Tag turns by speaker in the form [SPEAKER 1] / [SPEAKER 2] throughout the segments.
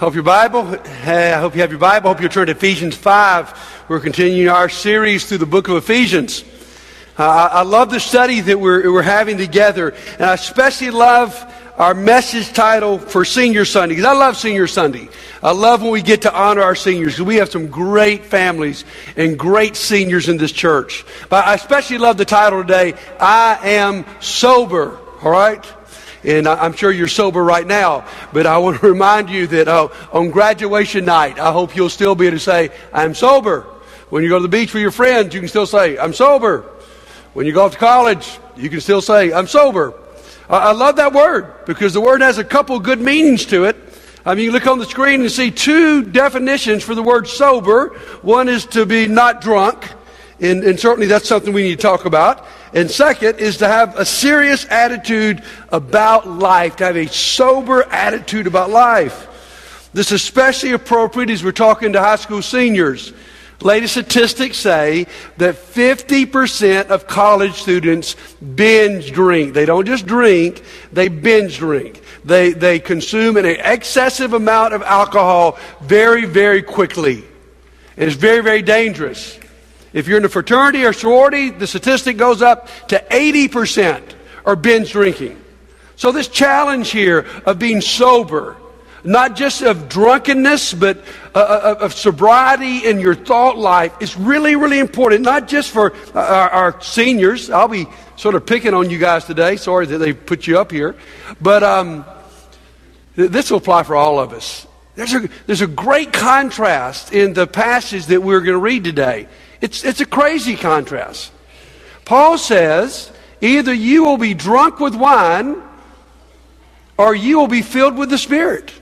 [SPEAKER 1] Hope your Bible. I hope you have your Bible. Hope you'll turn to Ephesians 5. We're continuing our series through the book of Ephesians. Uh, I, I love the study that we're, we're having together, and I especially love our message title for Senior Sunday, because I love Senior Sunday. I love when we get to honor our seniors, because we have some great families and great seniors in this church. But I especially love the title today, I Am Sober, all right? And I'm sure you're sober right now, but I want to remind you that uh, on graduation night, I hope you'll still be able to say, I'm sober. When you go to the beach with your friends, you can still say, I'm sober. When you go off to college, you can still say, I'm sober. I love that word because the word has a couple good meanings to it. I mean, you look on the screen and see two definitions for the word sober. One is to be not drunk, and, and certainly that's something we need to talk about. And second is to have a serious attitude about life, to have a sober attitude about life. This is especially appropriate as we're talking to high school seniors. Latest statistics say that 50% of college students binge drink. They don't just drink, they binge drink. They, they consume an excessive amount of alcohol very, very quickly. And it's very, very dangerous. If you're in a fraternity or sorority, the statistic goes up to 80% are binge drinking. So this challenge here of being sober, not just of drunkenness, but uh, uh of sobriety in your thought life is really, really important. Not just for uh, our, our, seniors. I'll be sort of picking on you guys today. Sorry that they put you up here. But um, this will apply for all of us. There's a, there's a great contrast in the passage that we're going to read today. It's, it's a crazy contrast. Paul says, either you will be drunk with wine or you will be filled with the Spirit.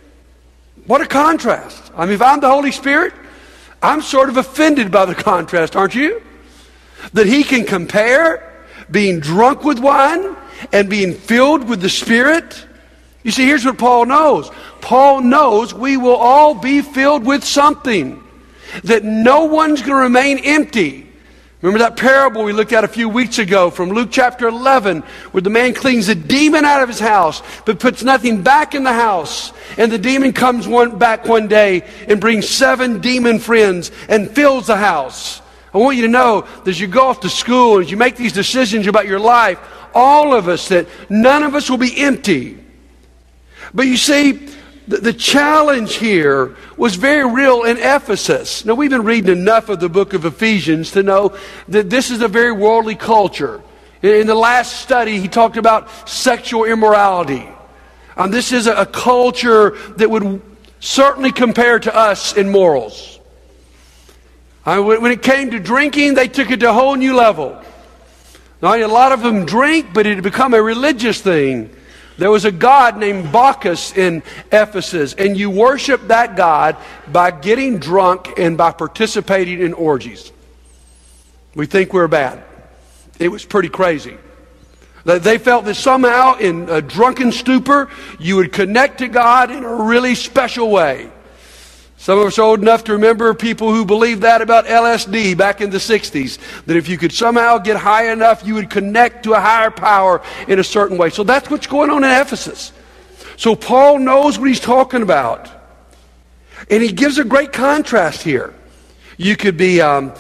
[SPEAKER 1] What a contrast. I mean, if I'm the Holy Spirit, I'm sort of offended by the contrast, aren't you? That he can compare being drunk with wine and being filled with the Spirit. You see, here's what Paul knows Paul knows we will all be filled with something that no one's going to remain empty. Remember that parable we looked at a few weeks ago from Luke chapter 11, where the man cleans a demon out of his house, but puts nothing back in the house. And the demon comes one, back one day and brings seven demon friends and fills the house. I want you to know that as you go off to school, as you make these decisions about your life, all of us, that none of us will be empty. But you see, the, the challenge here was very real in Ephesus. Now, we've been reading enough of the book of Ephesians to know that this is a very worldly culture. In the last study, he talked about sexual immorality. And this is a, culture that would certainly compare to us in morals. when it came to drinking, they took it to a whole new level. Now, a lot of them drink, but it had become a religious thing. There was a god named Bacchus in Ephesus, and you worship that god by getting drunk and by participating in orgies. We think we're bad. It was pretty crazy. They felt that somehow in a drunken stupor, you would connect to God in a really special way. Some of us are old enough to remember people who believed that about LSD back in the 60s. That if you could somehow get high enough, you would connect to a higher power in a certain way. So that's what's going on in Ephesus. So Paul knows what he's talking about. And he gives a great contrast here. You could be um,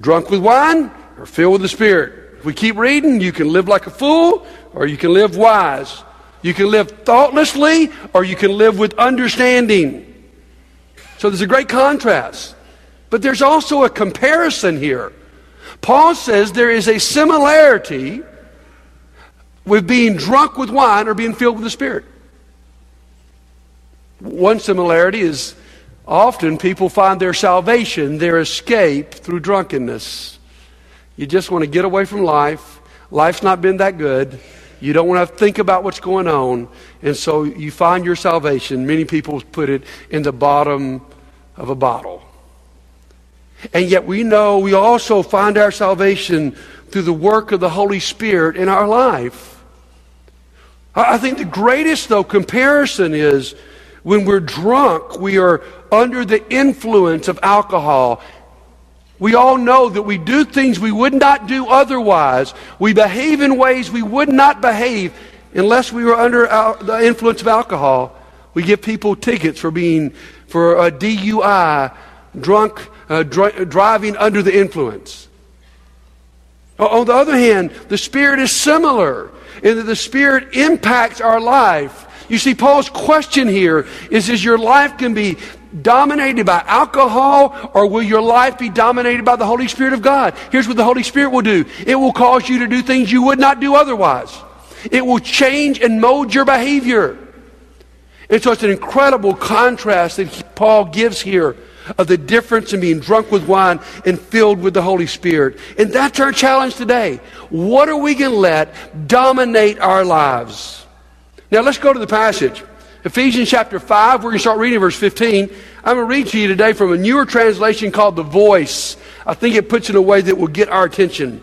[SPEAKER 1] drunk with wine or filled with the Spirit. If we keep reading, you can live like a fool or you can live wise. You can live thoughtlessly or you can live with understanding. So there's a great contrast. But there's also a comparison here. Paul says there is a similarity with being drunk with wine or being filled with the Spirit. One similarity is often people find their salvation, their escape through drunkenness. You just want to get away from life. Life's not been that good. You don't want to think about what's going on. And so you find your salvation. Many people put it in the bottom of a bottle. And yet we know we also find our salvation through the work of the Holy Spirit in our life. I think the greatest, though, comparison is when we're drunk, we are under the influence of alcohol. We all know that we do things we would not do otherwise. We behave in ways we would not behave unless we were under the influence of alcohol. We give people tickets for being, for a DUI, drunk, uh, dr- driving under the influence. On the other hand, the Spirit is similar in that the Spirit impacts our life. You see, Paul's question here is, is your life can be dominated by alcohol or will your life be dominated by the Holy Spirit of God? Here's what the Holy Spirit will do. It will cause you to do things you would not do otherwise. It will change and mold your behavior. It's an incredible contrast that Paul gives here of the difference in being drunk with wine and filled with the Holy Spirit. And that's our challenge today. What are we going to let dominate our lives? Now let's go to the passage. Ephesians chapter 5, we're going to start reading verse 15. I'm going to read to you today from a newer translation called The Voice. I think it puts it in a way that will get our attention.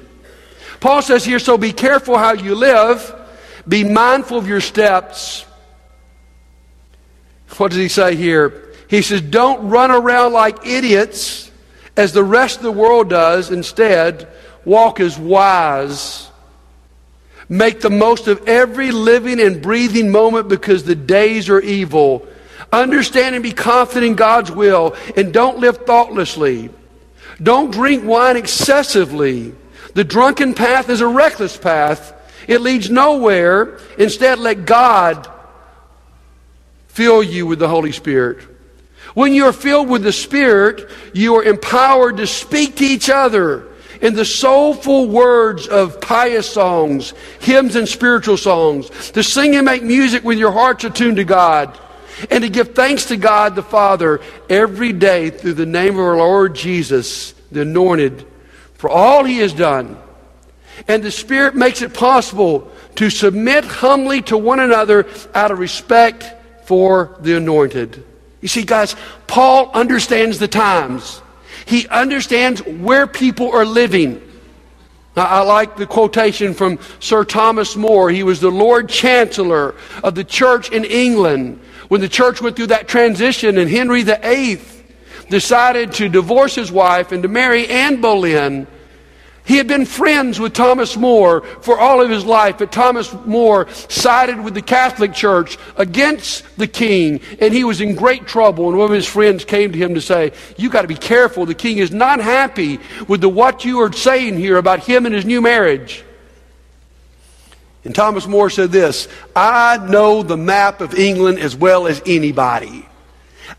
[SPEAKER 1] Paul says here, so be careful how you live, be mindful of your steps. What does he say here? He says, Don't run around like idiots as the rest of the world does. Instead, walk as wise. Make the most of every living and breathing moment because the days are evil. Understand and be confident in God's will and don't live thoughtlessly. Don't drink wine excessively. The drunken path is a reckless path. It leads nowhere. Instead, let God fill you with the Holy Spirit. When you are filled with the Spirit, you are empowered to speak to each other in the soulful words of pious songs, hymns, and spiritual songs, to sing and make music with your hearts attuned to God, and to give thanks to God the Father every day through the name of our Lord Jesus, the anointed, for all he has done. And the Spirit makes it possible to submit humbly to one another out of respect for the anointed. You see, guys, Paul understands the times. He understands where people are living. Now, I like the quotation from Sir Thomas More. He was the Lord Chancellor of the church in England when the church went through that transition and Henry VIII decided to divorce his wife and to marry Anne Boleyn. He had been friends with Thomas More for all of his life, but Thomas More sided with the Catholic Church against the king, and he was in great trouble. And one of his friends came to him to say, "You've got to be careful. The king is not happy with the, what you are saying here about him and his new marriage. And Thomas More said this I know the map of England as well as anybody.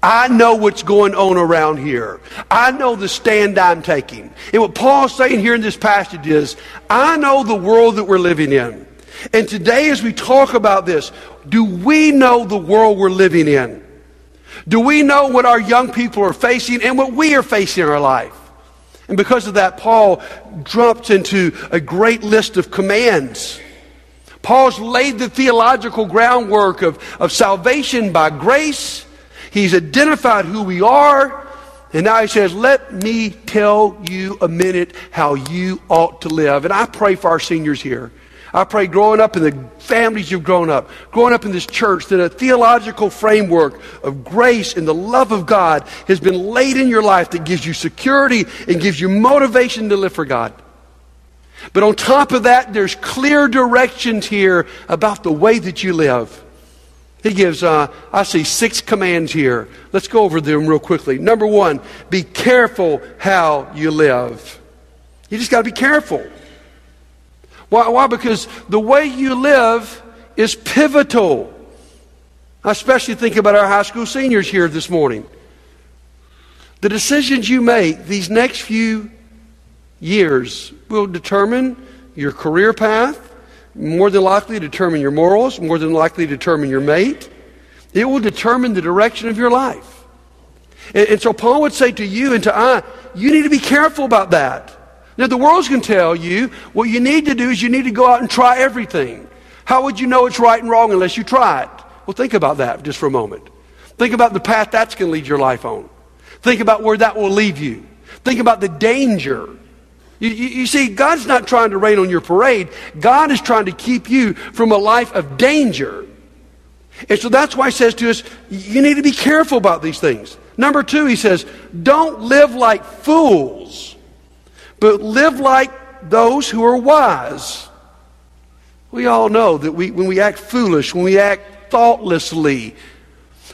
[SPEAKER 1] I know what's going on around here. I know the stand I'm taking. And what Paul's saying here in this passage is, I know the world that we're living in. And today, as we talk about this, do we know the world we're living in? Do we know what our young people are facing and what we are facing in our life? And because of that, Paul jumps into a great list of commands. Paul's laid the theological groundwork of, of salvation by grace He's identified who we are. And now he says, Let me tell you a minute how you ought to live. And I pray for our seniors here. I pray growing up in the families you've grown up, growing up in this church, that a theological framework of grace and the love of God has been laid in your life that gives you security and gives you motivation to live for God. But on top of that, there's clear directions here about the way that you live. He gives, uh, I see six commands here. Let's go over them real quickly. Number one, be careful how you live. You just got to be careful. Why? Why? Because the way you live is pivotal. I especially think about our high school seniors here this morning. The decisions you make these next few years will determine your career path, more than likely determine your morals, more than likely determine your mate. It will determine the direction of your life. And, and so Paul would say to you and to I, you need to be careful about that. Now, the world's going to tell you what you need to do is you need to go out and try everything. How would you know it's right and wrong unless you try it? Well, think about that just for a moment. Think about the path that's going to lead your life on. Think about where that will leave you. Think about the danger you, you, you, see, God's not trying to rain on your parade. God is trying to keep you from a life of danger. And so that's why he says to us, you need to be careful about these things. Number two, he says, don't live like fools, but live like those who are wise. We all know that we, when we act foolish, when we act thoughtlessly,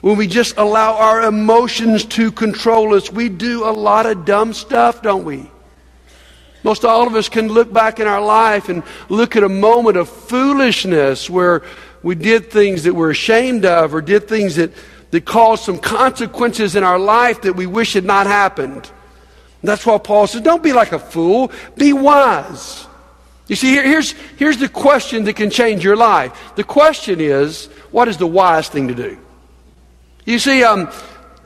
[SPEAKER 1] when we just allow our emotions to control us. We do a lot of dumb stuff, don't we? Most all of us can look back in our life and look at a moment of foolishness where we did things that we're ashamed of or did things that, that caused some consequences in our life that we wish had not happened. That's why Paul says, don't be like a fool, be wise. You see, here, here's, here's the question that can change your life. The question is, what is the wise thing to do? You see, um,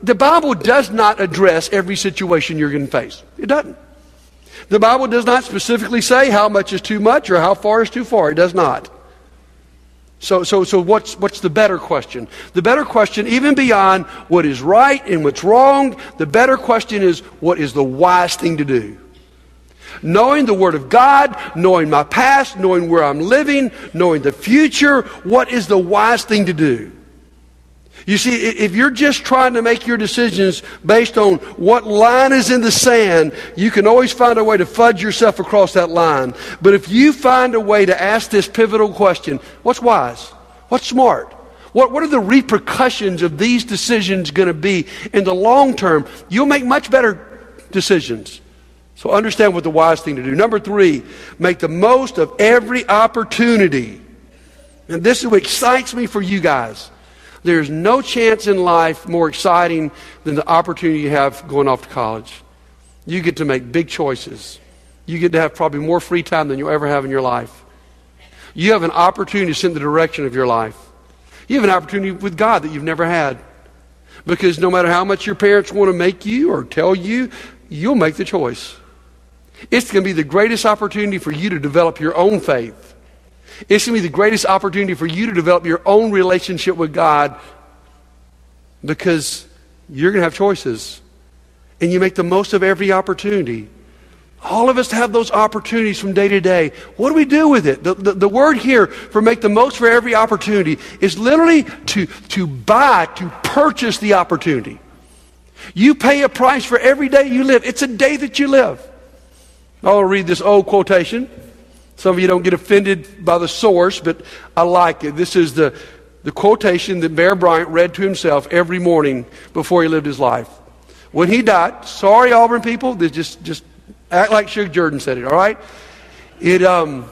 [SPEAKER 1] the Bible does not address every situation you're going to face. It doesn't. The Bible does not specifically say how much is too much or how far is too far. It does not. So, so, so what's, what's the better question? The better question, even beyond what is right and what's wrong, the better question is what is the wise thing to do? Knowing the Word of God, knowing my past, knowing where I'm living, knowing the future, what is the wise thing to do? You see, if you're just trying to make your decisions based on what line is in the sand, you can always find a way to fudge yourself across that line. But if you find a way to ask this pivotal question, what's wise? What's smart? What, what are the repercussions of these decisions going to be in the long term? You'll make much better decisions. So understand what the wise thing to do. Number three, make the most of every opportunity. And this is what excites me for you guys. There's no chance in life more exciting than the opportunity you have going off to college. You get to make big choices. You get to have probably more free time than you'll ever have in your life. You have an opportunity to set the direction of your life. You have an opportunity with God that you've never had. Because no matter how much your parents want to make you or tell you, you'll make the choice. It's going to be the greatest opportunity for you to develop your own faith. It's going to be the greatest opportunity for you to develop your own relationship with God because you're going to have choices. And you make the most of every opportunity. All of us have those opportunities from day to day. What do we do with it? The, the, the, word here for make the most for every opportunity is literally to, to buy, to purchase the opportunity. You pay a price for every day you live. It's a day that you live. I'll read this old quotation. Some of you don't get offended by the source, but I like it. This is the, the quotation that Bear Bryant read to himself every morning before he lived his life. When he died, sorry, Auburn people, just, just act like Shug Jordan said it, all right? It, um,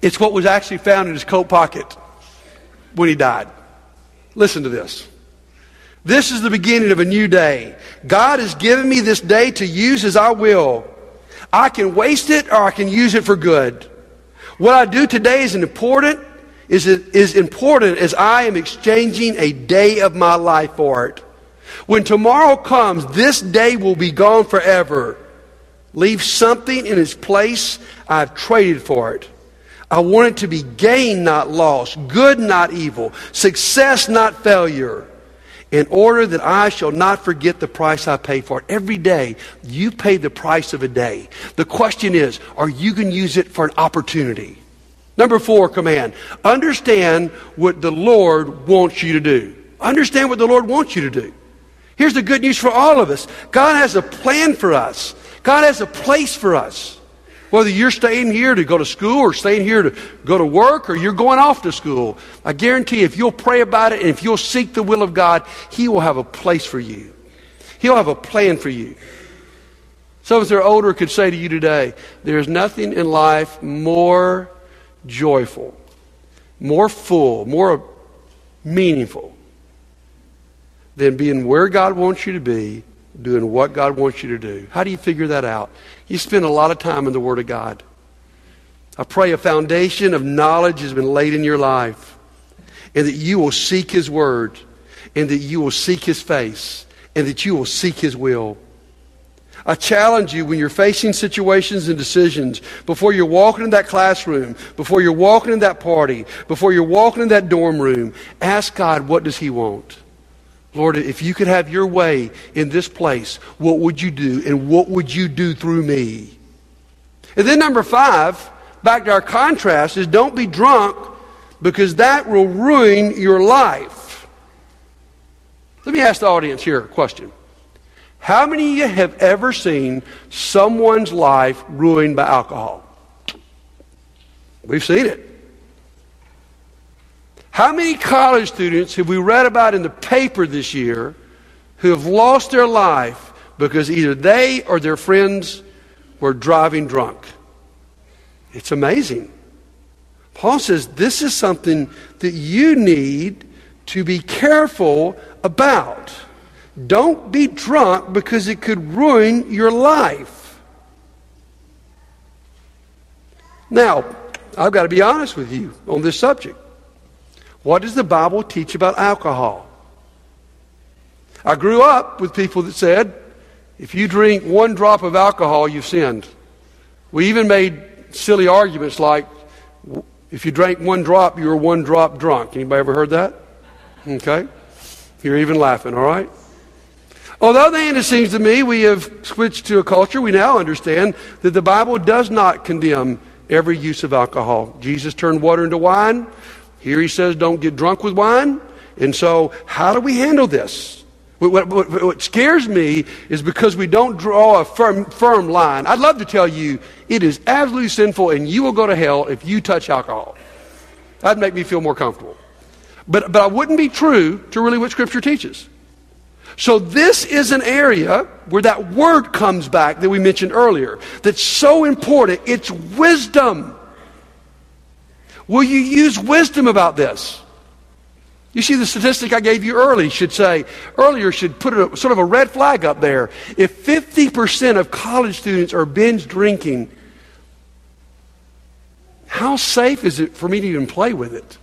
[SPEAKER 1] it's what was actually found in his coat pocket when he died. Listen to this. This is the beginning of a new day. God has given me this day to use as I will. I can waste it or I can use it for good. What I do today is important, is, is important as I am exchanging a day of my life for it. When tomorrow comes, this day will be gone forever. Leave something in its place. I've traded for it. I want it to be gain, not loss, good, not evil, success, not failure in order that I shall not forget the price I paid for it. Every day, you pay the price of a day. The question is, are you going to use it for an opportunity? Number four command understand what the Lord wants you to do. Understand what the Lord wants you to do. Here's the good news for all of us God has a plan for us, God has a place for us. Whether you're staying here to go to school or staying here to go to work or you're going off to school, I guarantee if you'll pray about it and if you'll seek the will of God, He will have a place for you. He'll have a plan for you. Some of us that are older could say to you today, there's nothing in life more joyful, more full, more meaningful than being where God wants you to be, doing what God wants you to do. How do you figure that out? You spend a lot of time in the Word of God. I pray a foundation of knowledge has been laid in your life and that you will seek His Word and that you will seek His face and that you will seek His will. I challenge you when you're facing situations and decisions, before you're walking in that classroom, before you're walking in that party, before you're walking in that dorm room, ask God, what does He want? Lord, if you could have your way in this place, what would you do? And what would you do through me? And then, number five, back to our contrast, is don't be drunk because that will ruin your life. Let me ask the audience here a question. How many of you have ever seen someone's life ruined by alcohol? We've seen it. How many college students have we read about in the paper this year who have lost their life because either they or their friends were driving drunk? It's amazing. Paul says this is something that you need to be careful about. Don't be drunk because it could ruin your life. Now, I've got to be honest with you on this subject. What does the Bible teach about alcohol? I grew up with people that said, if you drink one drop of alcohol, you've sinned. We even made silly arguments like, if you drank one drop, you were one drop drunk. Anybody ever heard that? Okay. You're even laughing, all right? On the other hand, it seems to me we have switched to a culture. We now understand that the Bible does not condemn every use of alcohol. Jesus turned water into wine. Here he says, don't get drunk with wine. And so, how do we handle this? What, what, what, scares me is because we don't draw a firm, firm line. I'd love to tell you it is absolutely sinful and you will go to hell if you touch alcohol. That'd make me feel more comfortable. But, but I wouldn't be true to really what Scripture teaches. So, this is an area where that word comes back that we mentioned earlier that's so important. It's wisdom. Will you use wisdom about this? You see, the statistic I gave you early should say, earlier should put a, sort of a red flag up there. If 50% of college students are binge drinking, how safe is it for me to even play with it?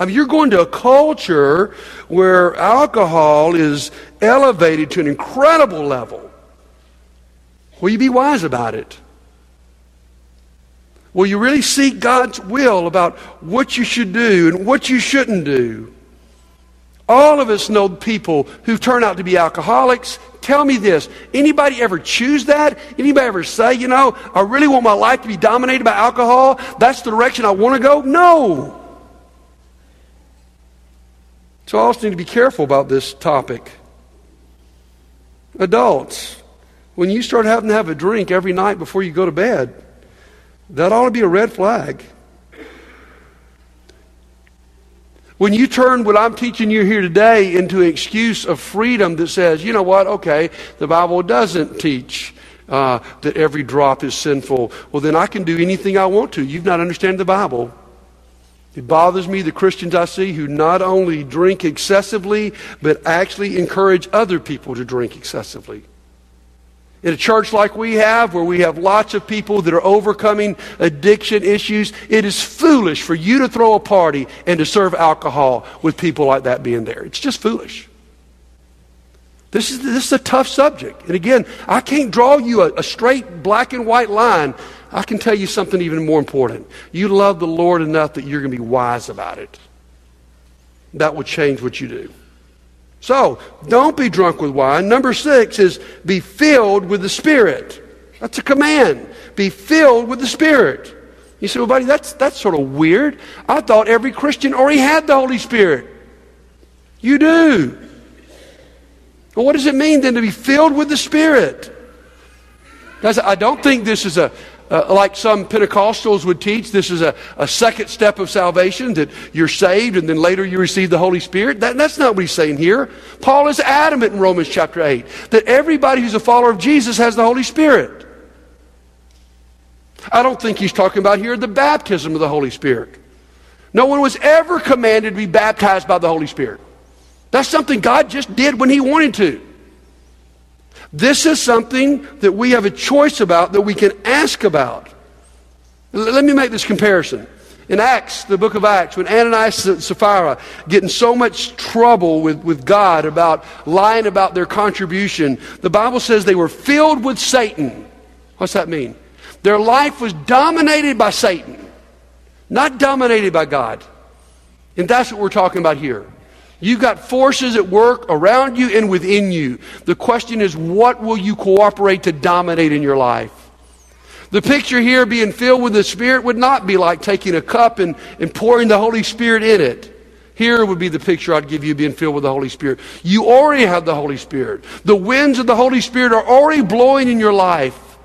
[SPEAKER 1] I mean, you're going to a culture where alcohol is elevated to an incredible level. Will you be wise about it? Will you really seek God's will about what you should do and what you shouldn't do? All of us know people who turn out to be alcoholics. Tell me this. Anybody ever choose that? Anybody ever say, you know, I really want my life to be dominated by alcohol? That's the direction I want to go? No. So I also need to be careful about this topic. Adults, when you start having to have a drink every night before you go to bed, that ought to be a red flag. When you turn what I'm teaching you here today into an excuse of freedom that says, you know what, okay, the Bible doesn't teach uh, that every drop is sinful, well, then I can do anything I want to. You've not understood the Bible. It bothers me the Christians I see who not only drink excessively, but actually encourage other people to drink excessively. In a church like we have, where we have lots of people that are overcoming addiction issues, it is foolish for you to throw a party and to serve alcohol with people like that being there. It's just foolish. This is, this is a tough subject. And again, I can't draw you a, a straight black and white line. I can tell you something even more important. You love the Lord enough that you're going to be wise about it. That will change what you do. So, don't be drunk with wine. Number six is be filled with the Spirit. That's a command. Be filled with the Spirit. You say, well, buddy, that's, that's sort of weird. I thought every Christian already had the Holy Spirit. You do. Well, what does it mean then to be filled with the Spirit? Guys, I don't think this is a, uh, like some Pentecostals would teach, this is a, a second step of salvation, that you're saved and then later you receive the Holy Spirit. That, that's not what he's saying here. Paul is adamant in Romans chapter 8 that everybody who's a follower of Jesus has the Holy Spirit. I don't think he's talking about here the baptism of the Holy Spirit. No one was ever commanded to be baptized by the Holy Spirit. That's something God just did when He wanted to. This is something that we have a choice about, that we can ask about. Let me make this comparison. In Acts, the book of Acts, when Ananias and Sapphira get in so much trouble with, with God about lying about their contribution, the Bible says they were filled with Satan. What's that mean? Their life was dominated by Satan, not dominated by God. And that's what we're talking about here. You've got forces at work around you and within you. The question is, what will you cooperate to dominate in your life? The picture here being filled with the Spirit would not be like taking a cup and, and pouring the Holy Spirit in it. Here would be the picture I'd give you being filled with the Holy Spirit. You already have the Holy Spirit. The winds of the Holy Spirit are already blowing in your life.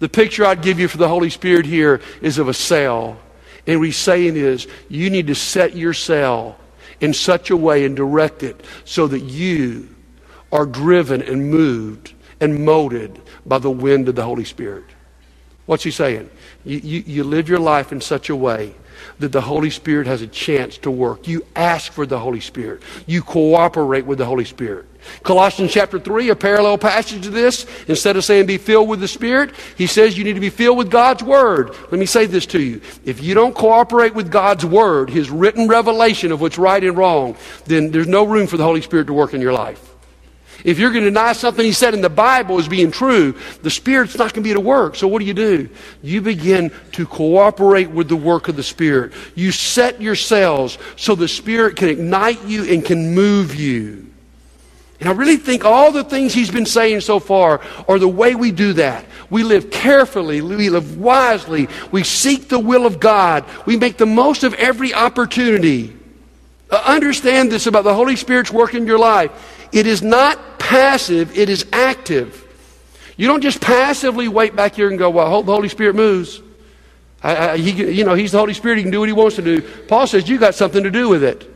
[SPEAKER 1] The picture I'd give you for the Holy Spirit here is of a sail And what he's saying is, you need to set your sail in such a way and direct it so that you are driven and moved and molded by the wind of the Holy Spirit. What's he saying? You, you, you, live your life in such a way that the Holy Spirit has a chance to work. You ask for the Holy Spirit. You cooperate with the Holy Spirit. Colossians chapter 3, a parallel passage to this, instead of saying be filled with the Spirit, he says you need to be filled with God's Word. Let me say this to you. If you don't cooperate with God's Word, His written revelation of what's right and wrong, then there's no room for the Holy Spirit to work in your life. If you're going to deny something he said in the Bible as being true, the Spirit's not going to be to work. So what do you do? You begin to cooperate with the work of the Spirit. You set yourselves so the Spirit can ignite you and can move you. And I really think all the things he's been saying so far are the way we do that. We live carefully, we live wisely, we seek the will of God, we make the most of every opportunity. Uh, understand this about the Holy Spirit's work in your life. It is not passive, it is active. You don't just passively wait back here and go, well, I hope the Holy Spirit moves. I, I, he, you know, He's the Holy Spirit, He can do what He wants to do. Paul says you got something to do with it.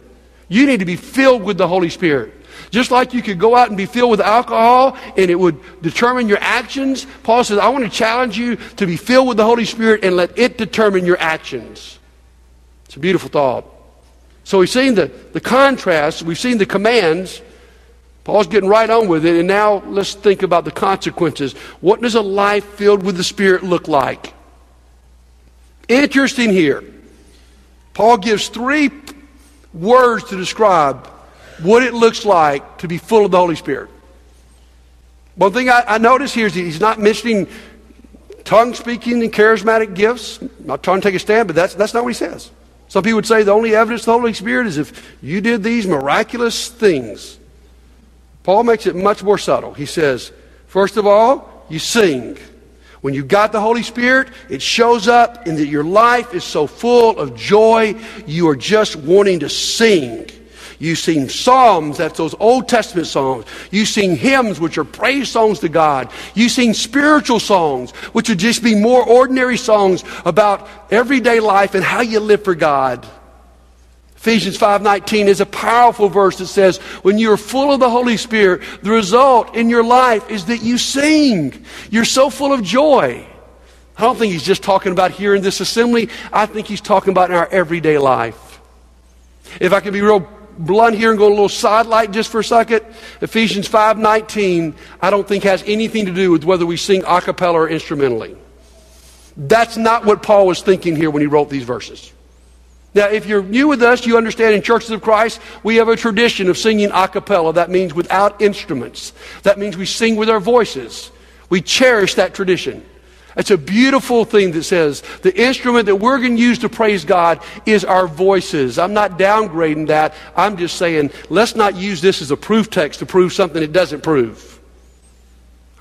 [SPEAKER 1] You need to be filled with the Holy Spirit. Just like you could go out and be filled with alcohol and it would determine your actions, Paul says, I want to challenge you to be filled with the Holy Spirit and let it determine your actions. It's a beautiful thought. So we've seen the, the contrast, we've seen the commands. Paul's getting right on with it, and now let's think about the consequences. What does a life filled with the Spirit look like? Interesting here. Paul gives three words to describe what it looks like to be full of the Holy Spirit. One thing I, I notice here is he's not mentioning tongue speaking and charismatic gifts. I'm not trying to take a stand, but that's, that's not what he says. Some people would say the only evidence of the Holy Spirit is if you did these miraculous things. Paul makes it much more subtle. He says, first of all, you sing. When you got the Holy Spirit, it shows up in that your life is so full of joy, you are just wanting to sing. You sing psalms, that's those Old Testament songs. You sing hymns, which are praise songs to God. You sing spiritual songs, which would just be more ordinary songs about everyday life and how you live for God. Ephesians 5:19 is a powerful verse that says, when you're full of the Holy Spirit, the result in your life is that you sing. You're so full of joy. I don't think he's just talking about here in this assembly. I think he's talking about in our everyday life. If I can be real blunt here and go a little sidelight just for a second. Ephesians 5:19, I don't think has anything to do with whether we sing a cappella or instrumentally. That's not what Paul was thinking here when he wrote these verses. Now, if you're new with us, you understand in Churches of Christ, we have a tradition of singing a cappella. That means without instruments. That means we sing with our voices. We cherish that tradition. It's a beautiful thing that says the instrument that we're going to use to praise God is our voices. I'm not downgrading that. I'm just saying let's not use this as a proof text to prove something it doesn't prove.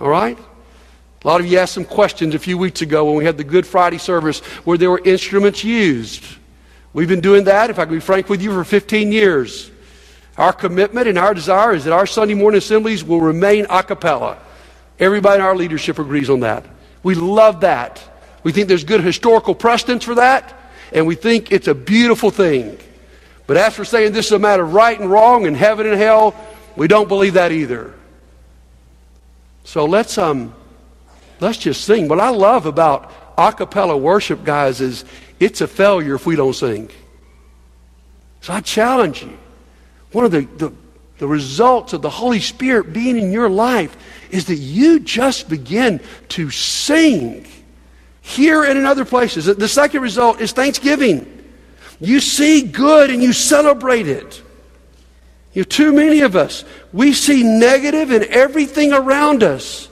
[SPEAKER 1] All right? A lot of you asked some questions a few weeks ago when we had the Good Friday service where there were instruments used. We've been doing that, if I can be frank with you, for 15 years. Our commitment and our desire is that our Sunday morning assemblies will remain a cappella. Everybody in our leadership agrees on that. We love that. We think there's good historical precedence for that, and we think it's a beautiful thing. But as for saying this is a matter of right and wrong and heaven and hell, we don't believe that either. So let's um let's just sing. What I love about a cappella worship, guys, is it's a failure if we don't sing. So I challenge you. One of the, the, the results of the Holy Spirit being in your life is that you just begin to sing here and in other places. The second result is thanksgiving. You see good and you celebrate it. You know, too many of us, we see negative in everything around us.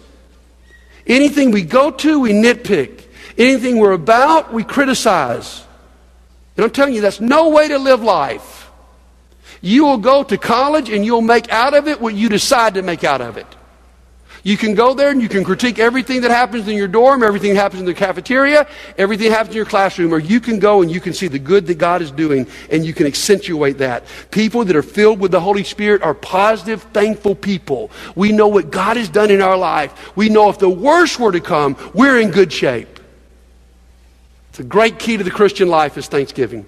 [SPEAKER 1] Anything we go to, we nitpick. Anything we're about, we criticize. And I'm telling you, that's no way to live life. You will go to college and you'll make out of it what you decide to make out of it. You can go there and you can critique everything that happens in your dorm, everything that happens in the cafeteria, everything that happens in your classroom, or you can go and you can see the good that God is doing and you can accentuate that. People that are filled with the Holy Spirit are positive, thankful people. We know what God has done in our life. We know if the worst were to come, we're in good shape. It's a great key to the Christian life is thanksgiving.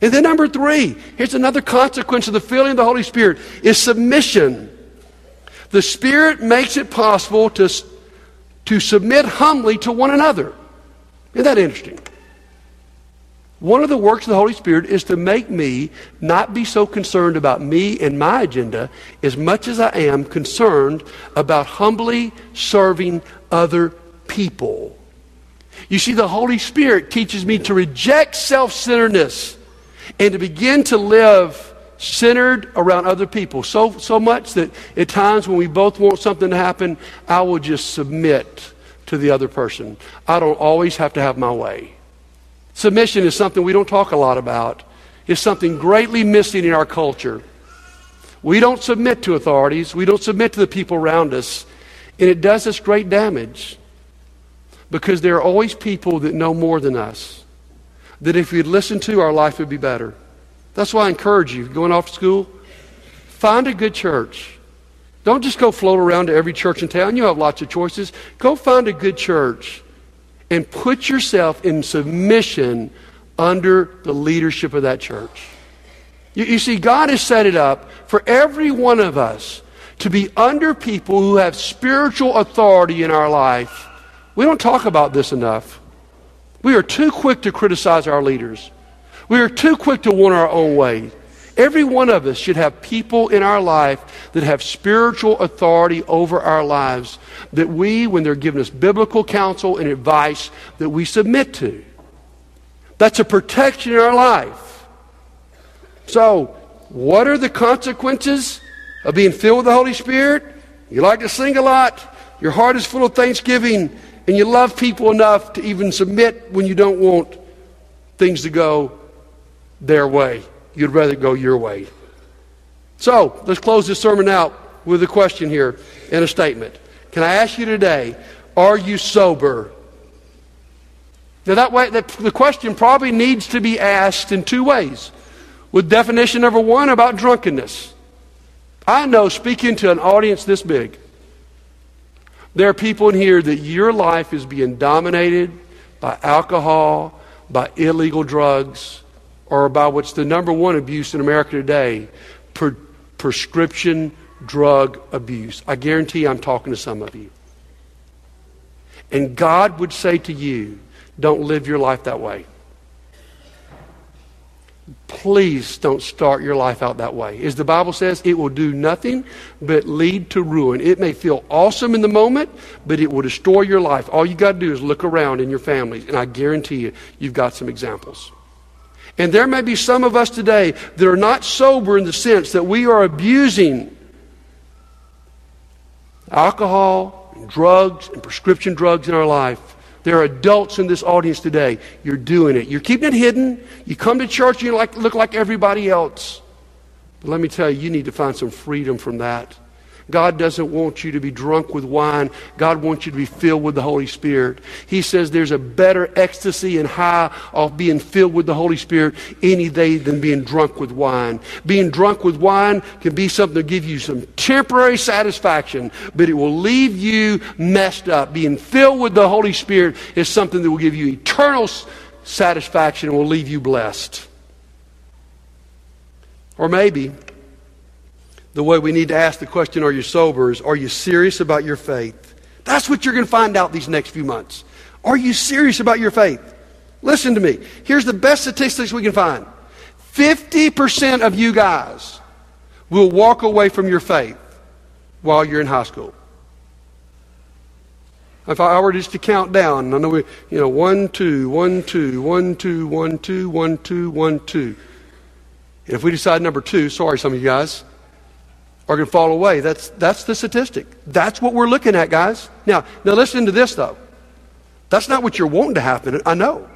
[SPEAKER 1] And then number three, here's another consequence of the filling of the Holy Spirit is submission. The Spirit makes it possible to, to submit humbly to one another. Isn't that interesting? One of the works of the Holy Spirit is to make me not be so concerned about me and my agenda as much as I am concerned about humbly serving other people. You see, the Holy Spirit teaches me to reject self centeredness and to begin to live centered around other people. So, so much that at times when we both want something to happen, I will just submit to the other person. I don't always have to have my way. Submission is something we don't talk a lot about. It's something greatly missing in our culture. We don't submit to authorities. We don't submit to the people around us. And it does us great damage because there are always people that know more than us. That if we'd listen to, our life would be better. That's why I encourage you, going off to school, find a good church. Don't just go float around to every church in town. You have lots of choices. Go find a good church and put yourself in submission under the leadership of that church. You, you, see, God has set it up for every one of us to be under people who have spiritual authority in our life. We don't talk about this enough. We are too quick to criticize our leaders. We are too quick to want our own way. Every one of us should have people in our life that have spiritual authority over our lives that we, when they're giving us biblical counsel and advice, that we submit to. That's a protection in our life. So, what are the consequences of being filled with the Holy Spirit? You like to sing a lot, your heart is full of thanksgiving, and you love people enough to even submit when you don't want things to go their way. You'd rather go your way. So, let's close this sermon out with a question here and a statement. Can I ask you today, are you sober? Now, that way, that, the question probably needs to be asked in two ways. With definition number one about drunkenness. I know, speaking to an audience this big, there are people in here that your life is being dominated by alcohol, by illegal drugs, or by what's the number one abuse in America today per- prescription drug abuse. I guarantee I'm talking to some of you. And God would say to you, don't live your life that way. Please don't start your life out that way. As the Bible says, it will do nothing but lead to ruin. It may feel awesome in the moment, but it will destroy your life. All you got to do is look around in your families, and I guarantee you, you've got some examples. And there may be some of us today that are not sober in the sense that we are abusing alcohol, and drugs, and prescription drugs in our life. There are adults in this audience today. You're doing it. You're keeping it hidden. You come to church you like, look like everybody else. But let me tell you, you need to find some freedom from that. God doesn't want you to be drunk with wine. God wants you to be filled with the Holy Spirit. He says there's a better ecstasy and high of being filled with the Holy Spirit any day than being drunk with wine. Being drunk with wine can be something to give you some temporary satisfaction, but it will leave you messed up. Being filled with the Holy Spirit is something that will give you eternal satisfaction and will leave you blessed. Or maybe the way we need to ask the question, Are you sober? is Are you serious about your faith? That's what you're going to find out these next few months. Are you serious about your faith? Listen to me. Here's the best statistics we can find 50% of you guys will walk away from your faith while you're in high school. If I were just to count down, I know we, you know, one, two, one, two, one, two, one, two, one, two, one, two. And if we decide number two, sorry, some of you guys, are going to fall away. That's, that's the statistic. That's what we're looking at, guys. Now, now listen to this, though. That's not what you're wanting to happen. I know.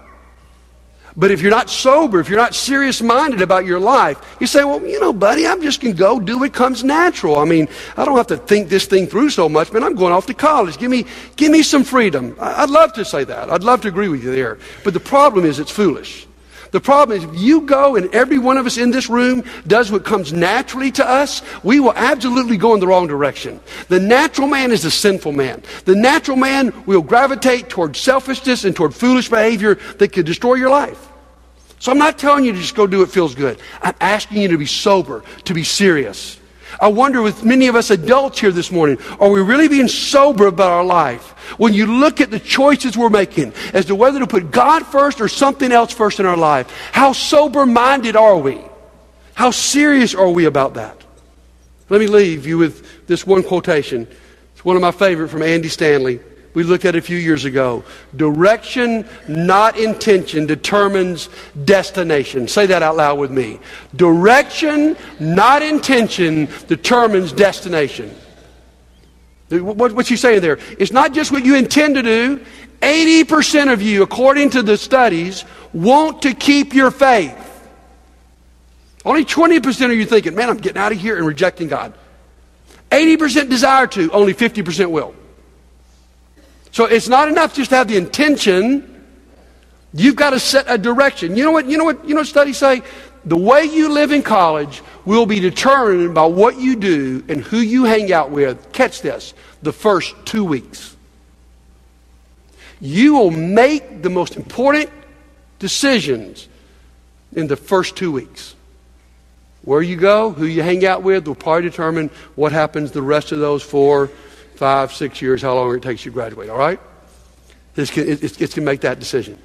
[SPEAKER 1] But if you're not sober, if you're not serious minded about your life, you say, well, you know, buddy, I'm just going to go do what comes natural. I mean, I don't have to think this thing through so much, man. I'm going off to college. Give me, give me some freedom. I'd love to say that. I'd love to agree with you there. But the problem is it's foolish. The problem is, if you go and every one of us in this room does what comes naturally to us, we will absolutely go in the wrong direction. The natural man is a sinful man. The natural man will gravitate toward selfishness and toward foolish behavior that could destroy your life. So I'm not telling you to just go do what feels good. I'm asking you to be sober, to be serious. I wonder with many of us adults here this morning, are we really being sober about our life? When you look at the choices we're making as to whether to put God first or something else first in our life, how sober minded are we? How serious are we about that? Let me leave you with this one quotation. It's one of my favorite from Andy Stanley. We looked at a few years ago. Direction, not intention, determines destination. Say that out loud with me. Direction, not intention, determines destination. What's he saying there? It's not just what you intend to do. 80% of you, according to the studies, want to keep your faith. Only 20% of you thinking, man, I'm getting out of here and rejecting God. 80% desire to, only 50% will. So it's not enough just to have the intention. You've got to set a direction. You know what? You know what? You know what studies say? The way you live in college will be determined by what you do and who you hang out with. Catch this: the first two weeks. You will make the most important decisions in the first two weeks. Where you go, who you hang out with, will probably determine what happens the rest of those four five, six years, how long it takes you to graduate, all right? It's, it's, it's to make that decision.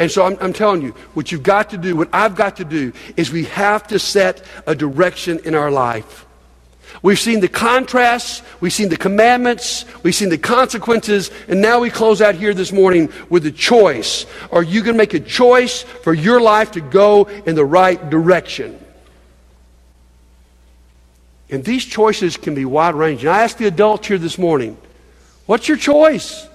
[SPEAKER 1] And so I'm, I'm, telling you, what you've got to do, what I've got to do, is we have to set a direction in our life. We've seen the contrasts, we've seen the commandments, we've seen the consequences, and now we close out here this morning with a choice. Are you going to make a choice for your life to go in the right direction? And these choices can be wide ranging. I asked the adults here this morning, what's your choice?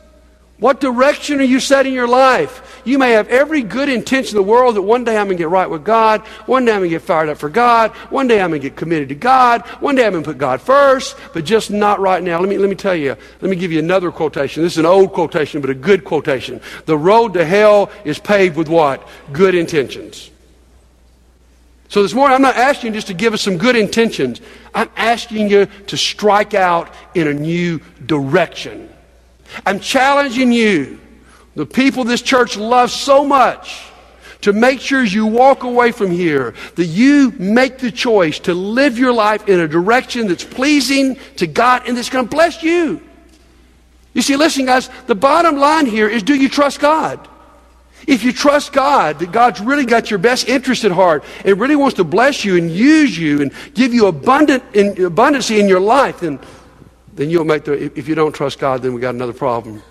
[SPEAKER 1] What direction are you setting your life? You may have every good intention in the world that one day I'm going to get right with God, one day I'm going to get fired up for God, one day I'm going to get committed to God, one day I'm going to put God first, but just not right now. Let me, let me tell you, let me give you another quotation. This is an old quotation, but a good quotation. The road to hell is paved with what? Good intentions. So this morning, I'm not asking you just to give us some good intentions. I'm asking you to strike out in a new direction. I'm challenging you, the people this church loves so much, to make sure as you walk away from here that you make the choice to live your life in a direction that's pleasing to God and that's going to bless you. You see, listen, guys, the bottom line here is do you trust God? If you trust God, that God's really got your best interest at heart and really wants to bless you and use you and give you abundant in, abundancy in your life, then, then you'll make the. If you don't trust God, then we got another problem.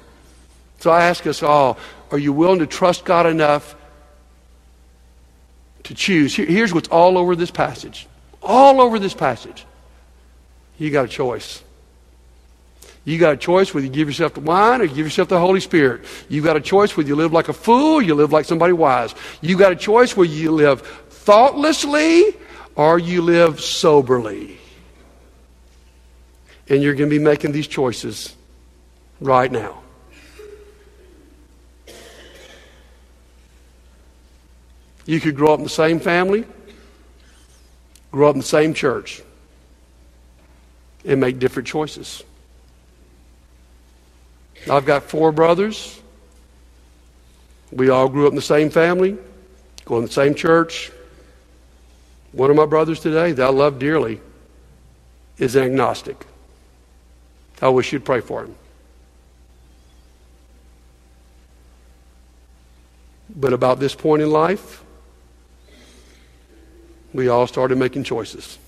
[SPEAKER 1] So I ask us all: Are you willing to trust God enough to choose? Here, here's what's all over this passage. All over this passage. You got a choice. You got a choice whether you give yourself to wine or you give yourself the Holy Spirit. You got a choice whether you live like a fool or you live like somebody wise. You got a choice whether you live thoughtlessly or you live soberly. And you're going to be making these choices right now. You could grow up in the same family, grow up in the same church, and make different choices. I've got four brothers. We all grew up in the same family, go in the same church. One of my brothers today that I love dearly is agnostic. I wish you'd pray for him. But about this point in life, we all started making choices.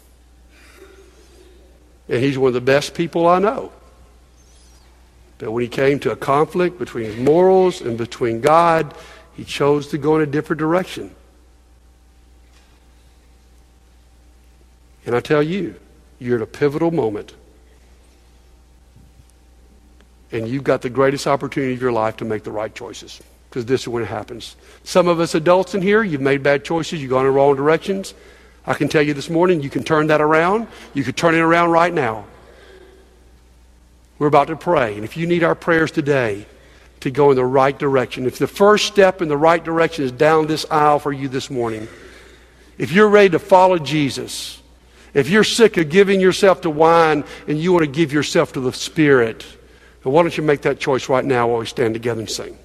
[SPEAKER 1] And he's one of the best people I know. But when he came to a conflict between his morals and between God, he chose to go in a different direction. And I tell you, you're at a pivotal moment. And you've got the greatest opportunity of your life to make the right choices. Because this is when it happens. Some of us adults in here, you've made bad choices, you've gone in wrong directions. I can tell you this morning, you can turn that around. You can turn it around right now. We're about to pray. And if you need our prayers today, to go in the right direction. If the first step in the right direction is down this aisle for you this morning, if you're ready to follow Jesus, if you're sick of giving yourself to wine and you want to give yourself to the Spirit, then why don't you make that choice right now while we stand together and sing?